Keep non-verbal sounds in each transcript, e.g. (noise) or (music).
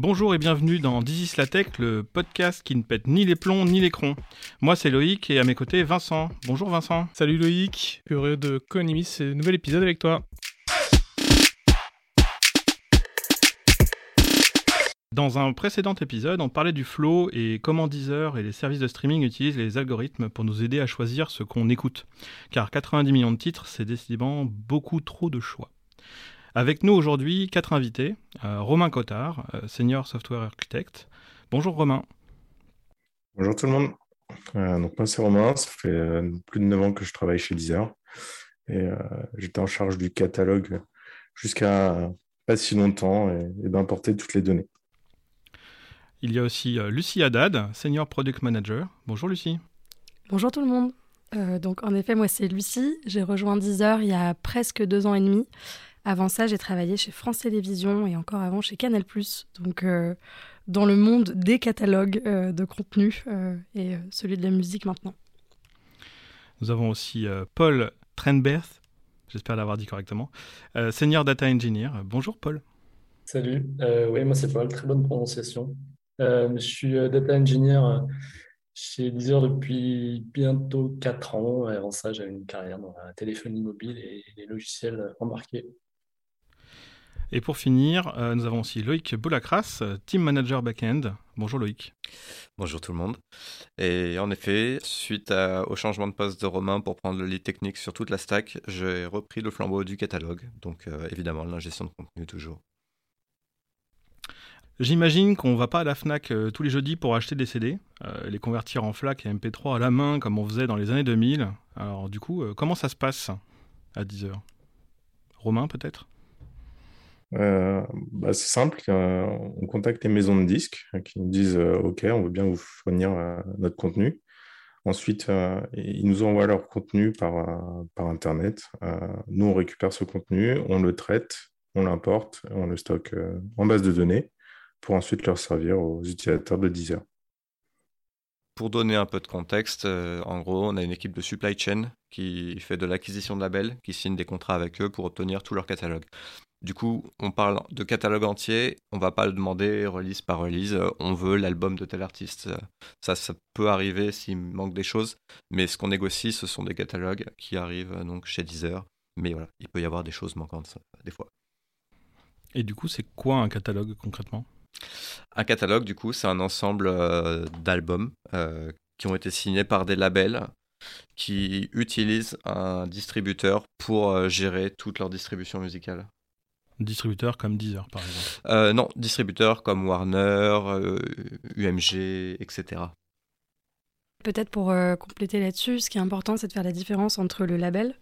Bonjour et bienvenue dans Dizis la Tech, le podcast qui ne pète ni les plombs ni les crons. Moi c'est Loïc et à mes côtés Vincent. Bonjour Vincent. Salut Loïc, heureux de co-animer ce nouvel épisode avec toi. Dans un précédent épisode, on parlait du flow et comment Deezer et les services de streaming utilisent les algorithmes pour nous aider à choisir ce qu'on écoute. Car 90 millions de titres, c'est décidément beaucoup trop de choix. Avec nous aujourd'hui, quatre invités. Euh, Romain Cotard, euh, senior software architect. Bonjour Romain. Bonjour tout le monde. Euh, donc moi c'est Romain, ça fait plus de 9 ans que je travaille chez Deezer. Et j'étais en charge du catalogue jusqu'à pas si longtemps et d'importer toutes les données. Il y a aussi euh, Lucie Haddad, Senior Product Manager. Bonjour Lucie. Bonjour tout le monde. Euh, donc en effet, moi c'est Lucie. J'ai rejoint Deezer il y a presque deux ans et demi. Avant ça, j'ai travaillé chez France Télévisions et encore avant chez Canal+. Donc euh, dans le monde des catalogues de contenu et celui de la musique maintenant. Nous avons aussi Paul Trenberth, j'espère l'avoir dit correctement, Senior Data Engineer. Bonjour Paul. Salut, oui, moi c'est Paul, très bonne prononciation. Euh, je suis euh, data engineer euh, chez Deezer depuis bientôt 4 ans. Avant ça, j'avais une carrière dans la téléphonie mobile et les logiciels embarqués. Et pour finir, nous avons aussi Loïc Boulacras, Team Manager Backend. Bonjour Loïc. Bonjour tout le monde. Et en effet, suite au changement de poste de Romain pour prendre le lead technique sur toute la stack, j'ai repris le flambeau du catalogue. Donc évidemment, l'ingestion de contenu toujours. J'imagine qu'on va pas à la Fnac euh, tous les jeudis pour acheter des CD, euh, les convertir en FLAC et MP3 à la main comme on faisait dans les années 2000. Alors du coup, euh, comment ça se passe à 10 heures? Romain peut-être? Bah, C'est simple, on contacte les maisons de disques qui nous disent OK, on veut bien vous fournir notre contenu. Ensuite, ils nous envoient leur contenu par, par Internet. nous, on récupère ce contenu, on le traite, on l'importe, on le stocke en base de données pour ensuite leur servir aux utilisateurs de Deezer. Pour donner un peu de contexte, euh, en gros, on a une équipe de supply chain qui fait de l'acquisition de labels, qui signe des contrats avec eux pour obtenir tout leur catalogue. Du coup, on parle de catalogue entier, on va pas le demander release par release, on veut l'album de tel artiste. Ça, ça peut arriver s'il manque des choses, mais ce qu'on négocie, ce sont des catalogues qui arrivent donc chez Deezer. Mais voilà, il peut y avoir des choses manquantes des fois. Et du coup, c'est quoi un catalogue concrètement? Un catalogue, du coup, c'est un ensemble euh, d'albums euh, qui ont été signés par des labels qui utilisent un distributeur pour euh, gérer toute leur distribution musicale. Distributeur comme Deezer, par exemple Non, distributeur comme Warner, UMG, etc. Peut-être pour compléter là-dessus, ce qui est important, c'est de faire la différence entre le label,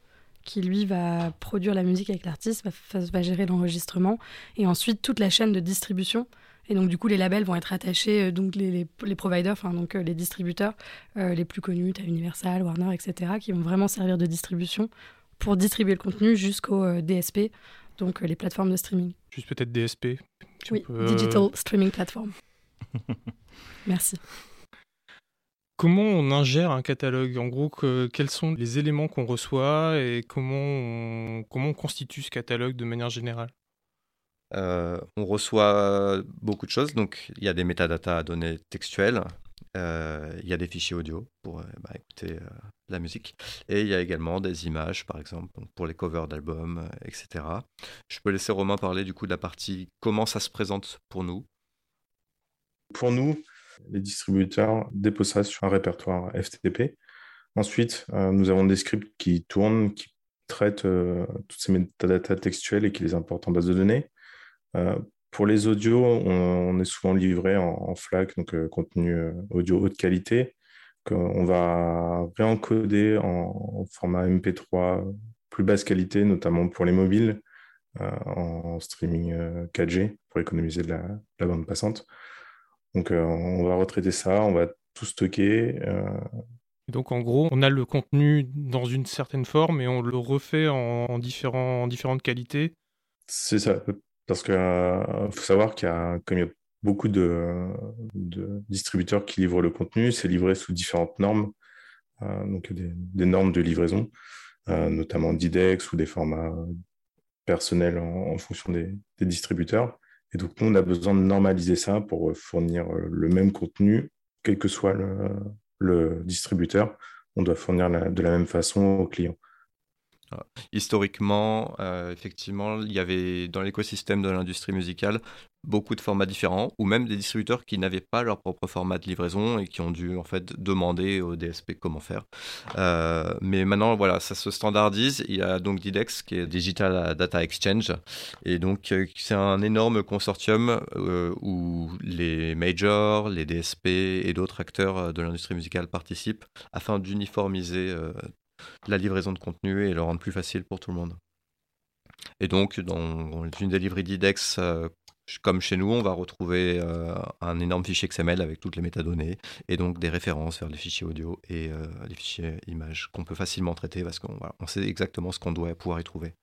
qui lui va produire la musique avec l'artiste, va, va, gérer l'enregistrement, et ensuite toute la chaîne de distribution et donc, du coup, les labels vont être attachés, euh, donc les, les, providers, enfin, donc euh, les distributeurs euh, les plus connus, as Universal, Warner, etc., qui vont vraiment servir de distribution pour distribuer le contenu jusqu'au DSP, donc les plateformes de streaming. Juste peut-être DSP Oui, Digital Streaming Platform. (laughs) Merci. Comment on ingère un catalogue? En gros, quels sont les éléments qu'on reçoit et comment comment on constitue ce catalogue de manière générale? Euh, on reçoit beaucoup de choses. Donc, il y a des métadatas à données textuelles. Euh, il y a des fichiers audio pour euh, bah, écouter la musique. Et il y a également des images, par exemple, pour les covers d'albums, etc. Je peux laisser Romain parler du coup de la partie comment ça se présente pour nous? Pour nous, les distributeurs déposent ça sur un répertoire FTP. Ensuite, nous avons des scripts qui tournent, qui traitent toutes ces métadatas textuelles et qui les importent en base de données. Euh, pour les audios, on, est souvent livré en, FLAC, donc euh, contenu euh, audio haute qualité, qu'on va réencoder en, format MP3 plus basse qualité, notamment pour les mobiles, en streaming 4G pour économiser de la, bande passante. Donc on va retraiter ça, on va tout stocker. Donc en gros, on a le contenu dans une certaine forme et on le refait en, différents, en différentes qualités. C'est ça. Parce qu'il euh, faut savoir qu'il y a, comme il y a beaucoup de, distributeurs qui livrent le contenu, c'est livré sous différentes normes, euh, donc des, des, normes de livraison, euh, notamment d'IDEX ou des formats personnels en, fonction des, distributeurs. Et donc, nous, on a besoin de normaliser ça pour fournir le même contenu, quel que soit le, distributeur. On doit fournir de la même façon aux clients. Historiquement, euh, effectivement, il y avait dans l'écosystème de l'industrie musicale beaucoup de formats différents, ou même des distributeurs qui n'avaient pas leur propre format de livraison et qui ont dû en fait demander au DSP comment faire. Euh, mais maintenant, voilà, ça se standardise. Il y a donc Didex qui est Digital Data Exchange, et donc euh, c'est un énorme consortium où les majors, les DSP et d'autres acteurs de l'industrie musicale participent afin d'uniformiser la livraison de contenu et le rendre plus facile pour tout le monde. Et donc, dans une delivery d'IDEX, euh, comme chez nous, on va retrouver euh, un énorme fichier XML avec toutes les métadonnées et donc des références vers les fichiers audio et euh, les fichiers images qu'on peut facilement traiter parce qu'on sait exactement ce qu'on doit pouvoir y trouver.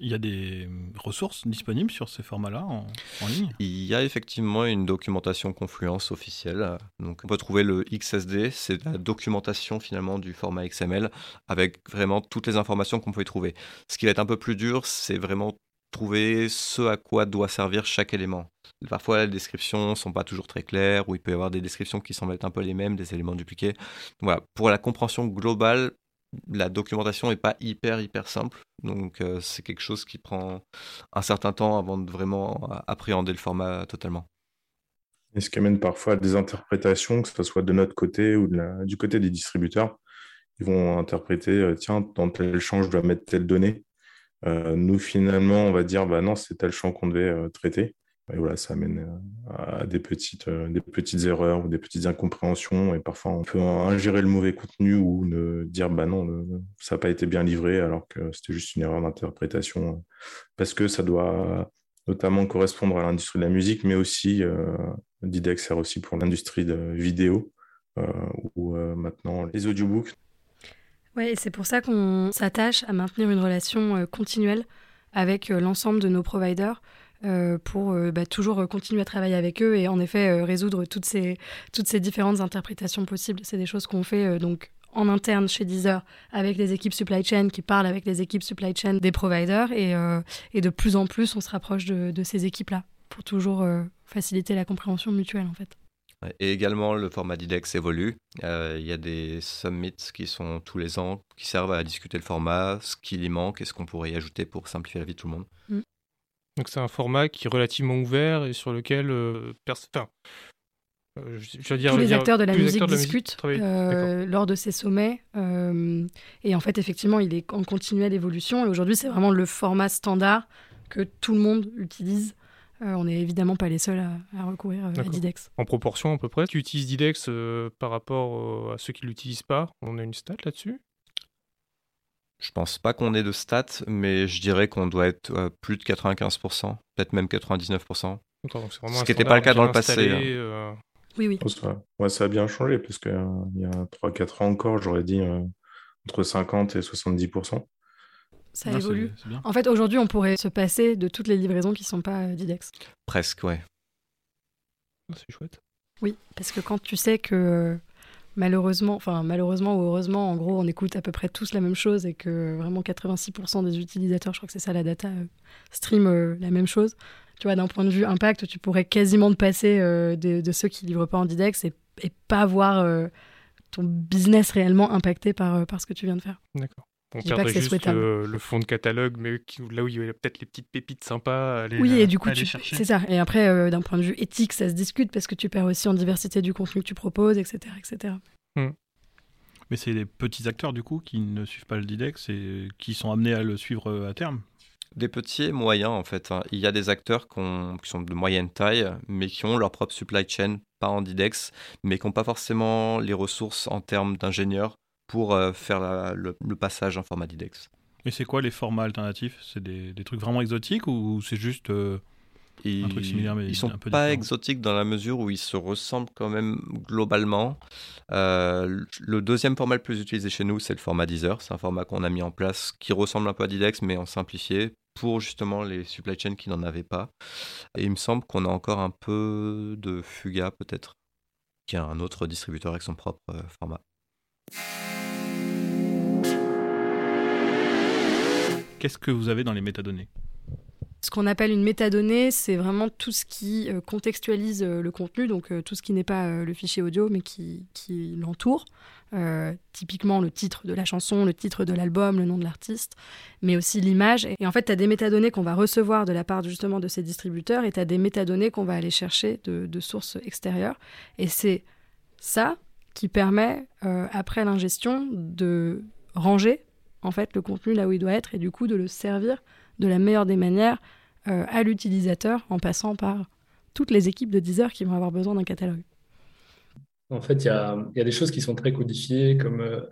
Il y a des ressources disponibles sur ces formats-là en, ligne? Il y a effectivement une documentation Confluence officielle. Donc on peut trouver le XSD, c'est la documentation finalement du format XML avec vraiment toutes les informations qu'on peut y trouver. Ce qui va être un peu plus dur, c'est vraiment trouver ce à quoi doit servir chaque élément. Parfois, les descriptions ne sont pas toujours très claires, ou il peut y avoir des descriptions qui semblent être un peu les mêmes, des éléments dupliqués. Voilà. Pour la compréhension globale, la documentation n'est pas hyper hyper simple, donc euh, c'est quelque chose qui prend un certain temps avant de vraiment appréhender le format totalement. Et ce qui amène parfois à des interprétations, que ce soit de notre côté ou du côté des distributeurs. Ils vont interpréter, euh, tiens, dans tel champ, je dois mettre telle donnée. Euh, nous, finalement, on va dire, bah non, c'est tel champ qu'on devait traiter. Et voilà, ça amène euh, à des petites, euh, des petites erreurs ou des petites incompréhensions. Et parfois, on peut ingérer le mauvais contenu ou ne dire bah non, ça n'a pas été bien livré alors que c'était juste une erreur d'interprétation. Parce que ça doit notamment correspondre à l'industrie de la musique, mais aussi, euh, Didex sert aussi pour l'industrie de vidéo ou maintenant les audiobooks. Oui, et c'est pour ça qu'on s'attache à maintenir une relation continuelle avec l'ensemble de nos providers euh, pour euh, bah, toujours continuer à travailler avec eux et en effet euh, résoudre toutes ces, toutes ces différentes interprétations possibles. C'est des choses qu'on fait donc en interne chez Deezer avec les équipes supply chain qui parlent avec les équipes supply chain des providers et, et de plus en plus on se rapproche de, de ces équipes-là pour toujours faciliter la compréhension mutuelle en fait. Et également, le format d'IDEX évolue. Il y a des summits qui sont tous les ans, qui servent à discuter le format, ce qui y manque et ce qu'on pourrait y ajouter pour simplifier la vie de tout le monde. Mm. Donc c'est un format qui est relativement ouvert et sur lequel euh, euh, je veux dire, tous les acteurs de la musique discutent euh, lors de ces sommets. et en fait, effectivement, il est en continuelle évolution. Et aujourd'hui, c'est vraiment le format standard que tout le monde utilise. on n'est évidemment pas les seuls à, recourir à Didex. En proportion à peu près, tu utilises Didex par rapport à ceux qui ne l'utilisent pas. On a une stat là-dessus je pense pas qu'on ait de stats, mais je dirais qu'on doit être euh, plus de 95%, peut-être même 99%. Ce qui n'était pas le cas dans le passé. Hein. Euh. Oui, oui. Oh, ça, a bien changé, parce qu'il euh, y a 3-4 ans encore, j'aurais dit entre 50 et 70%. Ça évolue. En fait, aujourd'hui, on pourrait se passer de toutes les livraisons qui ne sont pas Didex. Presque, ouais. Ah, c'est chouette. Oui, parce que quand tu sais que malheureusement, enfin malheureusement ou heureusement, en gros, on écoute à peu près tous la même chose et que vraiment 86% des utilisateurs, je crois que c'est ça la data, euh, stream euh, la même chose. Tu vois, d'un point de vue impact, tu pourrais quasiment te passer euh, de, ceux qui livrent pas en Didex et, et pas voir ton business réellement impacté par, par ce que tu viens de faire. D'accord. On perdrait juste le, fond de catalogue, mais là où il y a peut-être les petites pépites sympas à aller Oui, et du coup, c'est ça. Et après, euh, d'un point de vue éthique, ça se discute parce que tu perds aussi en diversité du contenu que tu proposes, etc. etc. Hmm. Mais c'est les petits acteurs, du coup, qui ne suivent pas le Didex et qui sont amenés à le suivre euh, à terme des petits et moyens en fait. Hein. Il y a des acteurs qui sont de moyenne taille, mais qui ont leur propre supply chain, pas en Didex, mais qui n'ont pas forcément les ressources en termes d'ingénieurs pour euh, faire le, passage en format DIDEX. Et c'est quoi les formats alternatifs? C'est des, trucs vraiment exotiques ou c'est juste euh, un truc similaire mais Ils sont un peu pas exotiques dans la mesure où ils se ressemblent quand même globalement. Euh, le deuxième format le plus utilisé chez nous, c'est le format Deezer. C'est un format qu'on a mis en place qui ressemble un peu à Didex mais en simplifié pour justement les supply chains qui n'en avaient pas. Et il me semble qu'on a encore un peu de Fuga peut-être, qui est un autre distributeur avec son propre format. Qu'est-ce que vous avez dans les métadonnées Ce qu'on appelle une métadonnée, c'est vraiment tout ce qui euh, contextualise euh, le contenu, donc euh, tout ce qui n'est pas le fichier audio, mais qui, l'entoure. typiquement le titre de la chanson, le titre de l'album, le nom de l'artiste, mais aussi l'image. Et en fait, tu as des métadonnées qu'on va recevoir de la part justement de ces distributeurs et tu as des métadonnées qu'on va aller chercher de sources extérieures. Et c'est ça qui permet, après l'ingestion, de ranger en fait le contenu là où il doit être et du coup de le servir de la meilleure des manières euh, à l'utilisateur en passant par toutes les équipes de Deezer qui vont avoir besoin d'un catalogue. En fait, il y a, des choses qui sont très codifiées comme euh,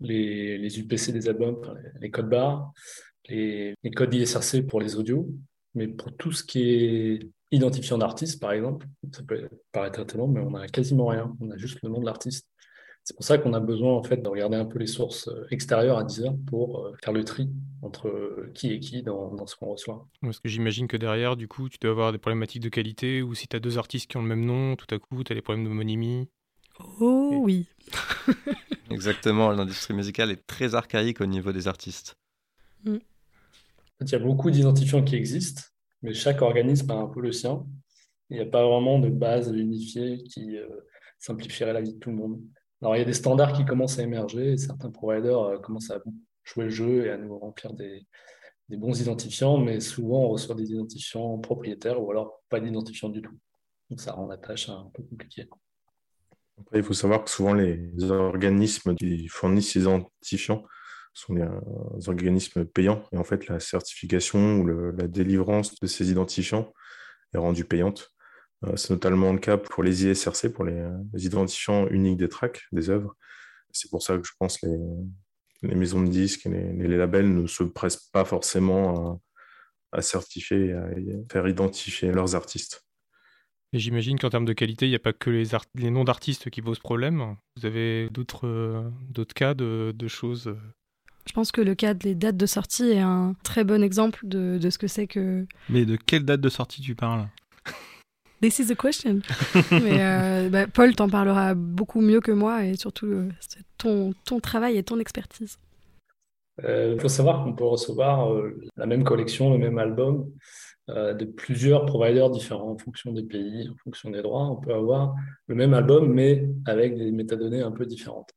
les, UPC des albums, les, codes barres, les, codes ISRC pour les audios, mais pour tout ce qui est identifiant d'artiste, par exemple, ça peut paraître étonnant, mais on n'a quasiment rien. On a juste le nom de l'artiste. C'est pour ça qu'on a besoin en fait de regarder un peu les sources euh, extérieures à Deezer pour euh, faire le tri entre euh, qui est qui dans, ce qu'on reçoit. Parce que j'imagine que derrière, du coup, tu dois avoir des problématiques de qualité ou si tu as deux artistes qui ont le même nom, tout à coup, tu as des problèmes d'homonymie. Oh oui. (laughs) Exactement, l'industrie musicale est très archaïque au niveau des artistes. Mm. il y a beaucoup d'identifiants qui existent, mais chaque organisme a un peu le sien. Il n'y a pas vraiment de base unifiée qui simplifierait la vie de tout le monde. Alors, il y a des standards qui commencent à émerger et certains providers euh, commencent à jouer le jeu et à nous remplir des, bons identifiants, mais souvent on reçoit des identifiants propriétaires ou alors pas d'identifiants du tout. Donc, ça rend la tâche un peu compliquée. Il faut savoir que souvent les organismes qui fournissent ces identifiants sont des, euh, organismes payants. Et en fait, la certification ou la délivrance de ces identifiants est rendue payante. Euh, c'est notamment le cas pour les ISRC, pour les, identifiants uniques des tracks, des œuvres. C'est pour ça que je pense que les, maisons de disques et les, labels ne se pressent pas forcément à, certifier, à faire identifier leurs artistes. Et j'imagine qu'en termes de qualité, il n'y a pas que les, les noms d'artistes qui posent problème. Vous avez d'autres euh, cas de, choses? Je pense que le cas des dates de sortie est un très bon exemple de, de ce que c'est que. Mais de quelle date de sortie tu parles? This is the question. (laughs) Mais euh, bah, Paul t'en parlera beaucoup mieux que moi et surtout euh, ton, ton travail et ton expertise. Il euh, faut savoir qu'on peut recevoir la même collection, le même album de plusieurs providers différents en fonction des pays, en fonction des droits. On peut avoir le même album mais avec des métadonnées un peu différentes.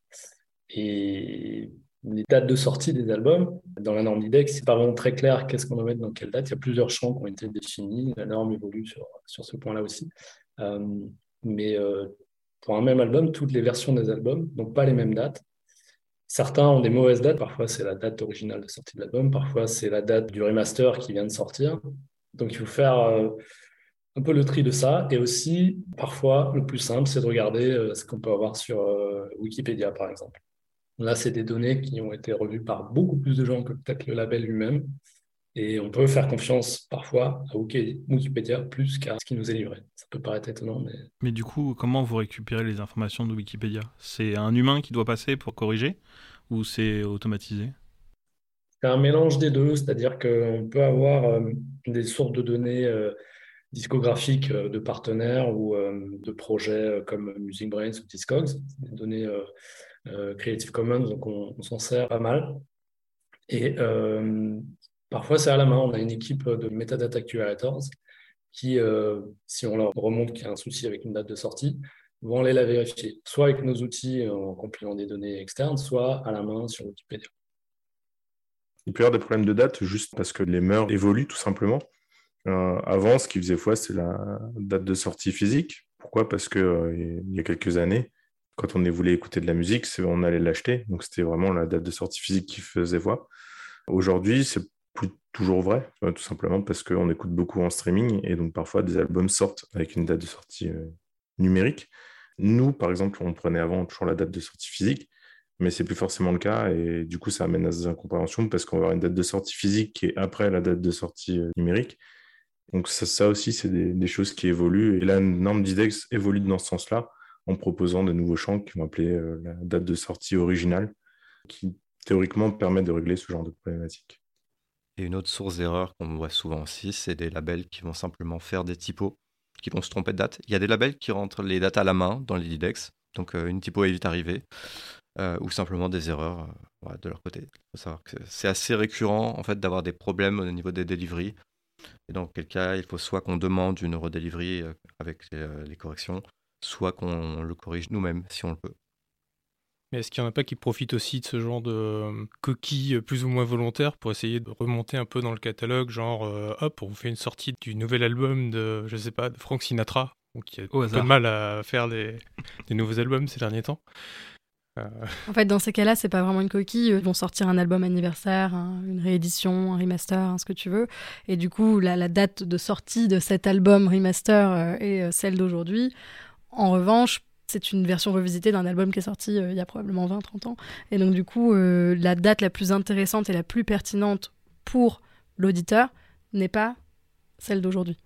Et les dates de sortie des albums. Dans la norme IDEX, c'est pas vraiment très clair qu'est-ce qu'on doit mettre dans quelle date. Il y a plusieurs champs qui ont été définis. La norme évolue sur, sur ce point-là aussi. Euh, mais euh, pour un même album, toutes les versions des albums, donc pas les mêmes dates. Certains ont des mauvaises dates. Parfois, c'est la date originale de sortie de l'album. Parfois, c'est la date du remaster qui vient de sortir. Donc, il faut faire euh, un peu le tri de ça. Et aussi, parfois, le plus simple, c'est de regarder ce qu'on peut avoir sur Wikipédia, par exemple. Là, c'est des données qui ont été revues par beaucoup plus de gens que peut-être le label lui-même. Et on peut faire confiance parfois à Wikipédia plus qu'à ce qui nous est livré. Ça peut paraître étonnant, mais... Mais du coup, comment vous récupérez les informations de Wikipédia? C'est un humain qui doit passer pour corriger ou c'est automatisé? C'est un mélange des deux, c'est-à-dire qu'on peut avoir euh, des sources de données euh, discographiques euh, de partenaires ou de projets comme Music Brains ou Discogs, des données Creative Commons, donc on, s'en sert pas mal. Et euh, parfois, c'est à la main. On a une équipe de metadata curators qui, euh, si on leur remonte qu'il y a un souci avec une date de sortie, vont aller la vérifier, soit avec nos outils en compilant des données externes, soit à la main sur Wikipédia. Il peut y avoir des problèmes de date juste parce que les mœurs évoluent tout simplement. avant, ce qui faisait foi, c'est la date de sortie physique. Pourquoi? Parce qu'il y a quelques années, quand on voulait écouter de la musique, on allait l'acheter. Donc c'était vraiment la date de sortie physique qui faisait voix. Aujourd'hui, c'est plus toujours vrai, tout simplement parce qu'on écoute beaucoup en streaming et donc parfois des albums sortent avec une date de sortie euh, numérique. Nous, par exemple, on prenait avant toujours la date de sortie physique, mais c'est plus forcément le cas et du coup, ça amène à des incompréhensions parce qu'on va avoir une date de sortie physique qui est après la date de sortie euh, numérique. Donc ça, aussi, c'est des, choses qui évoluent et la norme d'IDEX évolue dans ce sens-là en proposant de nouveaux champs qui vont appeler euh, la date de sortie originale, qui théoriquement permet de régler ce genre de problématique. Et une autre source d'erreur qu'on voit souvent aussi, c'est des labels qui vont simplement faire des typos, qui vont se tromper de date. Il y a des labels qui rentrent les dates à la main dans les donc euh, une typo est vite arrivée, euh, ou simplement des erreurs de leur côté. Il faut savoir que c'est assez récurrent en fait d'avoir des problèmes au niveau des deliveries Et dans quel cas, il faut soit qu'on demande une redelivery avec les corrections, soit qu'on le corrige nous-mêmes si on le peut. Mais est-ce qu'il n'y en a pas qui profitent aussi de ce genre de euh, coquilles euh, plus ou moins volontaires pour essayer de remonter un peu dans le catalogue, genre euh, hop, on fait une sortie du nouvel album de, je sais pas, de Frank Sinatra, qui a Au un peu de mal à faire des, nouveaux albums ces derniers temps. En fait, dans ces cas-là, c'est pas vraiment une coquille. Ils vont sortir un album anniversaire, une réédition, un remaster, ce que tu veux. Et du coup, la, la, date de sortie de cet album remaster est celle d'aujourd'hui. En revanche, c'est une version revisitée d'un album qui est sorti euh, il y a probablement 20-30 ans. Et donc, du coup, euh, la date la plus intéressante et la plus pertinente pour l'auditeur n'est pas celle d'aujourd'hui.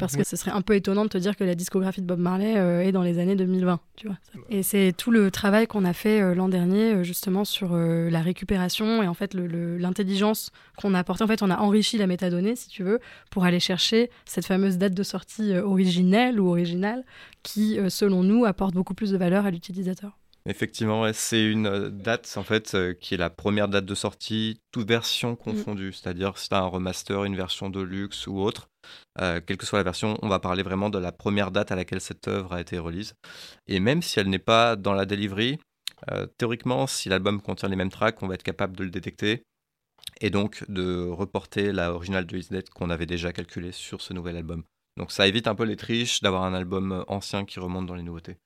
Parce que ce serait un peu étonnant de te dire que la discographie de Bob Marley euh, est dans les années 2020, tu vois. Et c'est tout le travail qu'on a fait euh, l'an dernier, euh, justement, sur la récupération et en fait l'intelligence qu'on a apportée. En fait, on a enrichi la métadonnée, si tu veux, pour aller chercher cette fameuse date de sortie originelle ou originale qui, selon nous, apporte beaucoup plus de valeur à l'utilisateur. Effectivement, c'est une euh, date en fait euh, qui est la première date de sortie, toute version mmh. confondue. C'est-à-dire si tu as un remaster, une version de luxe ou autre, euh, quelle que soit la version, on va parler vraiment de la première date à laquelle cette œuvre a été release. Et même si elle n'est pas dans la delivery, théoriquement, si l'album contient les mêmes tracks, on va être capable de le détecter et donc de reporter la originale de Date qu'on avait déjà calculée sur ce nouvel album. Donc ça évite un peu les triches d'avoir un album ancien qui remonte dans les nouveautés.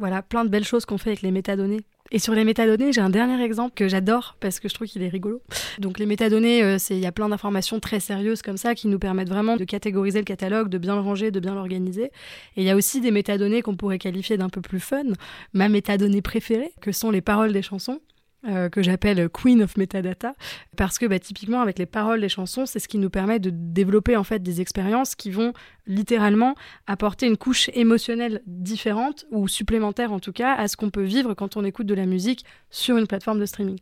Voilà, plein de belles choses qu'on fait avec les métadonnées. Et sur les métadonnées, j'ai un dernier exemple que j'adore parce que je trouve qu'il est rigolo. Donc les métadonnées, euh, c'est il y a plein d'informations très sérieuses comme ça qui nous permettent vraiment de catégoriser le catalogue, de bien le ranger, de bien l'organiser. Et il y a aussi des métadonnées qu'on pourrait qualifier d'un peu plus fun. Ma métadonnée préférée, que sont les paroles des chansons. Euh, que j'appelle Queen of Metadata, parce que bah, typiquement avec les paroles des chansons, c'est ce qui nous permet de développer en fait des expériences qui vont littéralement apporter une couche émotionnelle différente ou supplémentaire en tout cas à ce qu'on peut vivre quand on écoute de la musique sur une plateforme de streaming.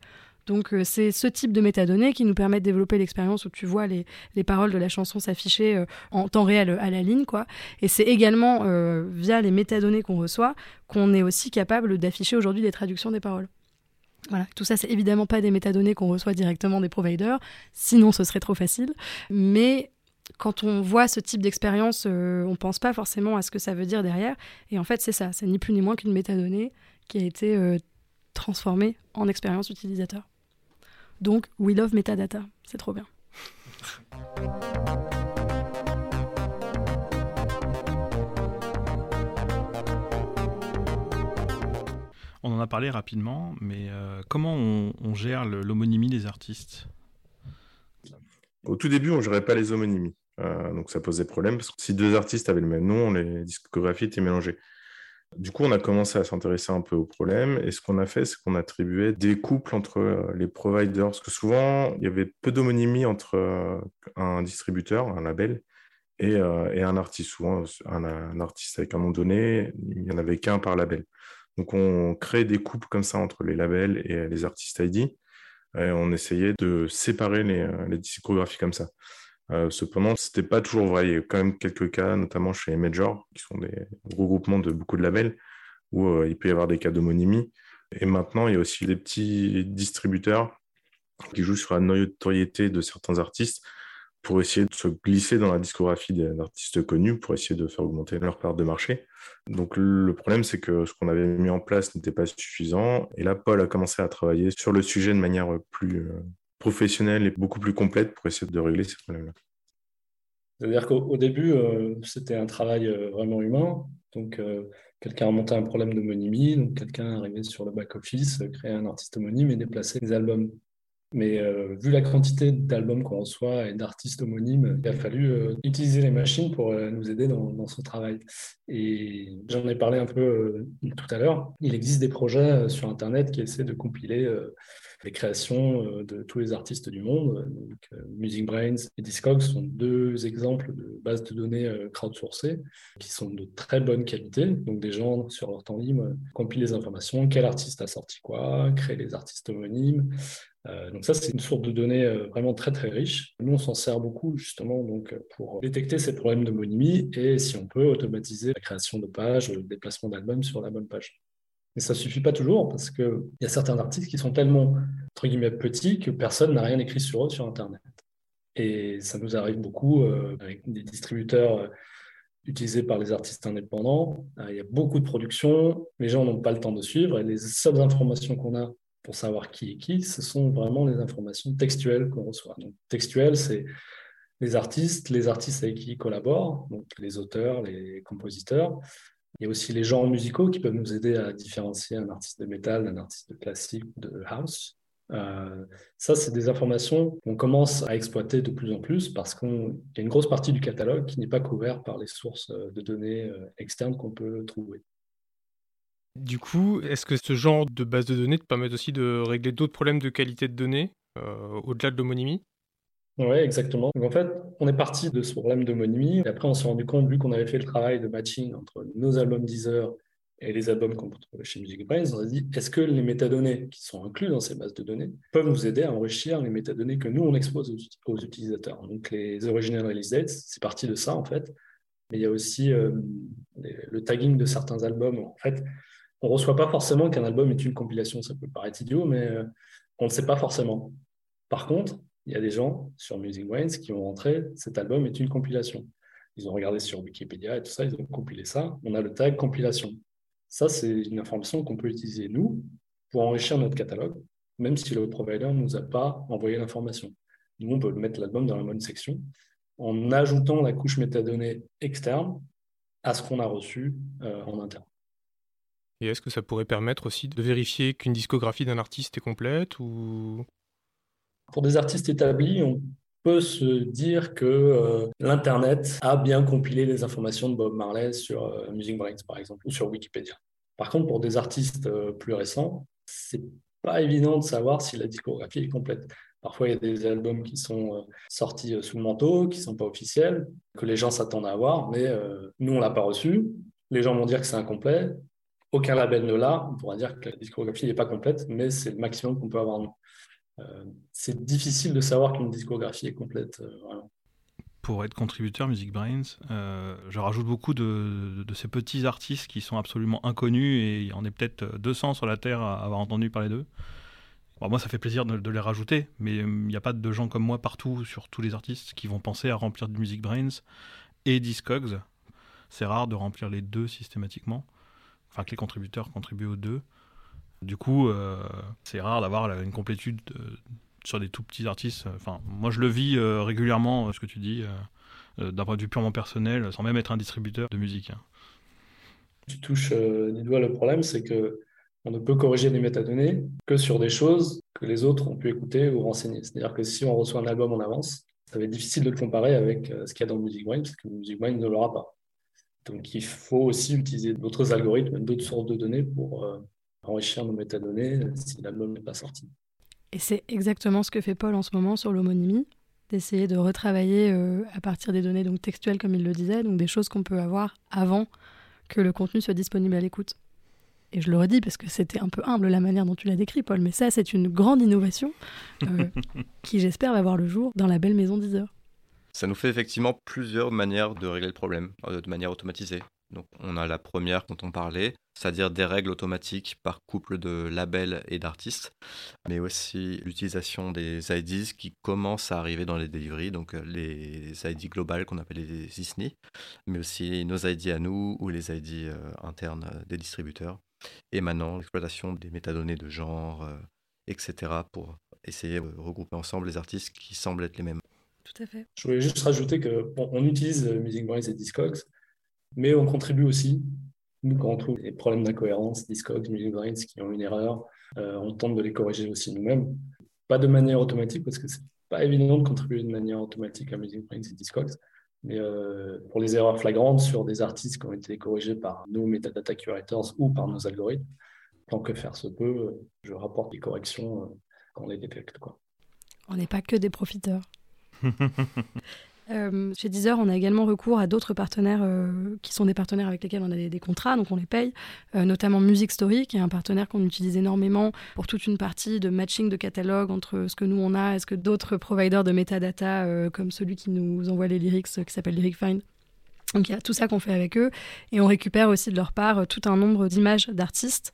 Donc euh, c'est ce type de métadonnées qui nous permet de développer l'expérience où tu vois les, les, paroles de la chanson s'afficher euh, en temps réel à la ligne. quoi. Et c'est également via les métadonnées qu'on reçoit qu'on est aussi capable d'afficher aujourd'hui les traductions des paroles. Voilà, tout ça, c'est évidemment pas des métadonnées qu'on reçoit directement des providers, sinon ce serait trop facile. Mais quand on voit ce type d'expérience, euh, on pense pas forcément à ce que ça veut dire derrière. Et en fait, c'est ça, c'est ni plus ni moins qu'une métadonnée qui a été euh, transformée en expérience utilisateur. Donc, we love metadata, c'est trop bien. On en a parlé rapidement, mais euh, comment on, gère l'homonymie des artistes? Au tout début, on ne gérait pas les homonymies. Euh, donc ça posait problème, parce que si deux artistes avaient le même nom, les discographies étaient mélangées. Du coup, on a commencé à s'intéresser un peu au problème. Et ce qu'on a fait, c'est qu'on attribuait des couples entre euh, les providers. Parce que souvent, il y avait peu d'homonymie entre un distributeur, un label, et, un artiste. Souvent, un, un, artiste avec un nom donné, il n'y en avait qu'un par label. Donc on crée des couples comme ça entre les labels et les artistes ID. Et on essayait de séparer les, euh, discographies comme ça. Euh, cependant, ce n'était pas toujours vrai. Il y a quand même quelques cas, notamment chez Major, qui sont des regroupements de beaucoup de labels, où euh, il peut y avoir des cas d'homonymie. Et maintenant, il y a aussi des petits distributeurs qui jouent sur la notoriété de certains artistes pour essayer de se glisser dans la discographie d'artistes connus, pour essayer de faire augmenter leur part de marché. Donc le problème, c'est que ce qu'on avait mis en place n'était pas suffisant. Et là, Paul a commencé à travailler sur le sujet de manière plus euh, professionnelle et beaucoup plus complète pour essayer de régler ces problèmes-là. C'est-à-dire qu'au début, euh, c'était un travail euh, vraiment humain. Donc, quelqu'un a un problème d'homonymie, donc quelqu'un est arrivé sur le back-office, créé un artiste homonyme et déplacé les albums mais euh, vu la quantité d'albums qu'on reçoit et d'artistes homonymes, il a fallu euh, utiliser les machines pour euh, nous aider dans, dans, ce travail. Et j'en ai parlé un peu tout à l'heure. Il existe des projets sur Internet qui essaient de compiler les créations de tous les artistes du monde. Donc, Music Brains et Discogs sont deux exemples de bases de données crowdsourcées qui sont de très bonne qualité. Donc des gens sur leur temps libre compilent les informations, quel artiste a sorti quoi, créent les artistes homonymes, euh, donc ça, c'est une source de données euh, vraiment très très riche. Nous, on s'en sert beaucoup justement donc, pour détecter ces problèmes d'homonymie et si on peut automatiser la création de pages, le déplacement d'albums sur la bonne page. Mais ça ne suffit pas toujours parce qu'il y a certains artistes qui sont tellement entre guillemets petits que personne n'a rien écrit sur eux sur Internet. Et ça nous arrive beaucoup avec des distributeurs utilisés par les artistes indépendants. il y a beaucoup de production, les gens n'ont pas le temps de suivre et les seules informations qu'on a pour savoir qui est qui, ce sont vraiment les informations textuelles qu'on reçoit. Donc, textuelles, c'est les artistes, les artistes avec qui ils collaborent, donc les auteurs, les compositeurs. Il y a aussi les genres musicaux qui peuvent nous aider à différencier un artiste de métal d'un artiste de classique de house. Euh, ça, c'est des informations qu'on commence à exploiter de plus en plus parce qu'il y a une grosse partie du catalogue qui n'est pas couvert par les sources de données euh, externes qu'on peut trouver. Du coup, est-ce que ce genre de base de données te permet aussi de régler d'autres problèmes de qualité de données euh, au-delà de l'homonymie? Oui, exactement. En fait, on est parti de ce problème d'homonymie. Après, on s'est rendu compte, vu qu'on avait fait le travail de matching entre nos albums Deezer et les albums qu'on peut trouver chez Music Brains, on a dit est-ce que les métadonnées qui sont incluses dans ces bases de données peuvent nous aider à enrichir les métadonnées que nous, on expose aux, utilisateurs? Donc les original release c'est parti de ça en fait. Mais il y a aussi euh, le tagging de certains albums. En fait, on ne reçoit pas forcément qu'un album est une compilation. Ça peut paraître idiot, mais euh, on ne sait pas forcément. Par contre, il y a des gens sur Music qui ont rentré cet album est une compilation. Ils ont regardé sur Wikipédia et tout ça, ils ont compilé ça. On a le tag compilation. Ça, c'est une information qu'on peut utiliser nous pour enrichir notre catalogue, même si le provider ne nous a pas envoyé l'information. Nous, on peut mettre l'album dans la bonne section en ajoutant la couche métadonnée externe à ce qu'on a reçu euh, en interne. Et est-ce que ça pourrait permettre aussi de vérifier qu'une discographie d'un artiste est complète ou? Pour des artistes établis, on peut se dire que euh, l'Internet a bien compilé les informations de Bob Marley sur euh, Music Brains, par exemple, ou sur Wikipédia. Par contre, pour des artistes euh, plus récents, c'est pas évident de savoir si la discographie est complète. Parfois, il y a des albums qui sont sortis sous le manteau, qui sont pas officiels, que les gens s'attendent à avoir, mais nous, on l'a pas reçu. Les gens vont dire que c'est incomplet. Aucun label ne l'a. On pourra dire que la discographie n'est pas complète, mais c'est le maximum qu'on peut avoir. Euh, c'est difficile de savoir qu'une discographie est complète. Euh, Pour être contributeur Music Brains, euh, je rajoute beaucoup de, ces petits artistes qui sont absolument inconnus et il y en a peut-être 200 sur la Terre à avoir entendu parler d'eux. moi, ça fait plaisir de, les rajouter, mais il n'y a pas de gens comme moi partout sur tous les artistes qui vont penser à remplir du Music Brains et Discogs. C'est rare de remplir les deux systématiquement, enfin que les contributeurs contribuent aux deux. Du coup, euh, c'est rare d'avoir une complétude sur des tout petits artistes. Enfin, moi, je le vis euh, régulièrement, ce que tu dis, euh, d'un point de vue purement personnel, sans même être un distributeur de musique. Hein. Tu touches du doigt le problème, c'est que on ne peut corriger les métadonnées que sur des choses que les autres ont pu écouter ou renseigner. C'est-à-dire que si on reçoit un album en avance, ça va être difficile de le comparer avec ce qu'il y a dans Music parce que Music ne l'aura pas. Donc il faut aussi utiliser d'autres algorithmes, d'autres sources de données pour, enrichir nos métadonnées si l'album n'est pas sorti. Et c'est exactement ce que fait Paul en ce moment sur l'homonymie, d'essayer de retravailler euh, à partir des données donc textuelles, comme il le disait, donc des choses qu'on peut avoir avant que le contenu soit disponible à l'écoute. Et je le redis parce que c'était un peu humble la manière dont tu l'as décrit, Paul, mais ça, c'est une grande innovation euh, (laughs) qui, j'espère, va voir le jour dans la belle maison d'Iseur. Ça nous fait effectivement plusieurs manières de régler le problème, euh, de manière automatisée. Donc on a la première dont on parlait, c'est-à-dire des règles automatiques par couple de labels et d'artistes, mais aussi l'utilisation des IDs qui commencent à arriver dans les deliveries, donc euh, les IDs globales qu'on appelle les ISNI, mais aussi nos IDs à nous ou les IDs euh, internes des distributeurs. Et maintenant, l'exploitation des métadonnées de genre, etc., pour essayer de regrouper ensemble les artistes qui semblent être les mêmes. Tout à fait. Je voulais juste rajouter que on utilise Music Brains et Discogs mais on contribue aussi. Nous, quand on trouve des problèmes d'incohérence, Discogs, Music Brains qui ont une erreur, euh, on tente de les corriger aussi nous-mêmes. Pas de manière automatique, parce que c'est pas évident de contribuer de manière automatique à Music Brains et Discogs. Mais euh, pour les erreurs flagrantes sur des artistes qui ont été corrigés par nos metadata curators ou par nos algorithmes, tant que faire se peut, je rapporte les corrections euh, quand on les détecte. Quoi. On n'est pas que des profiteurs. (laughs) Euh, chez Deezer, on a également recours à d'autres partenaires euh, qui sont des partenaires avec lesquels on a des, contrats, donc on les paye, euh, notamment Music Story, qui est un partenaire qu'on utilise énormément pour toute une partie de matching de catalogue entre ce que nous on a et ce que d'autres providers de metadata, comme celui qui nous envoie les lyrics, qui s'appelle Lyric Find. Donc il y a tout ça qu'on fait avec eux, et on récupère aussi de leur part tout un nombre d'images d'artistes.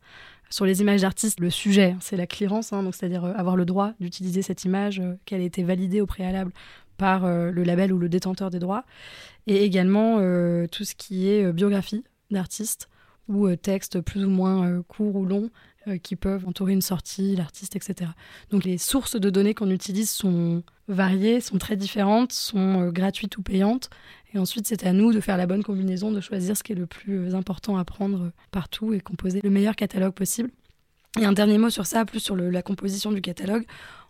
Sur les images d'artistes, le sujet, c'est la clearance, hein, c'est-à-dire avoir le droit d'utiliser cette image, qu'elle ait été validée au préalable par le label ou le détenteur des droits, et également tout ce qui est biographie d'artistes ou textes plus ou moins courts ou longs qui peuvent entourer une sortie, l'artiste, etc. Donc les sources de données qu'on utilise sont variées, sont très différentes, sont gratuites ou payantes, et ensuite, c'est à nous de faire la bonne combinaison, de choisir ce qui est le plus important à prendre partout et composer le meilleur catalogue possible. Et un dernier mot sur ça, plus sur la composition du catalogue.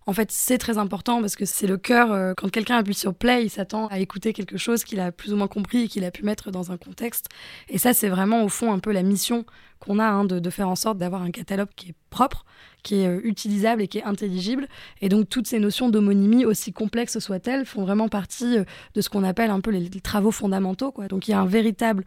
En fait, c'est très important parce que c'est le cœur. Euh, quand quelqu'un appuie sur play, il s'attend à écouter quelque chose qu'il a plus ou moins compris et qu'il a pu mettre dans un contexte. Et ça, c'est vraiment au fond un peu la mission qu'on a hein, de, faire en sorte d'avoir un catalogue qui est propre, qui est euh, utilisable et qui est intelligible. Et donc, toutes ces notions d'homonymie, aussi complexes soient-elles, font vraiment partie euh, de ce qu'on appelle un peu les, travaux fondamentaux. Donc, il y a un véritable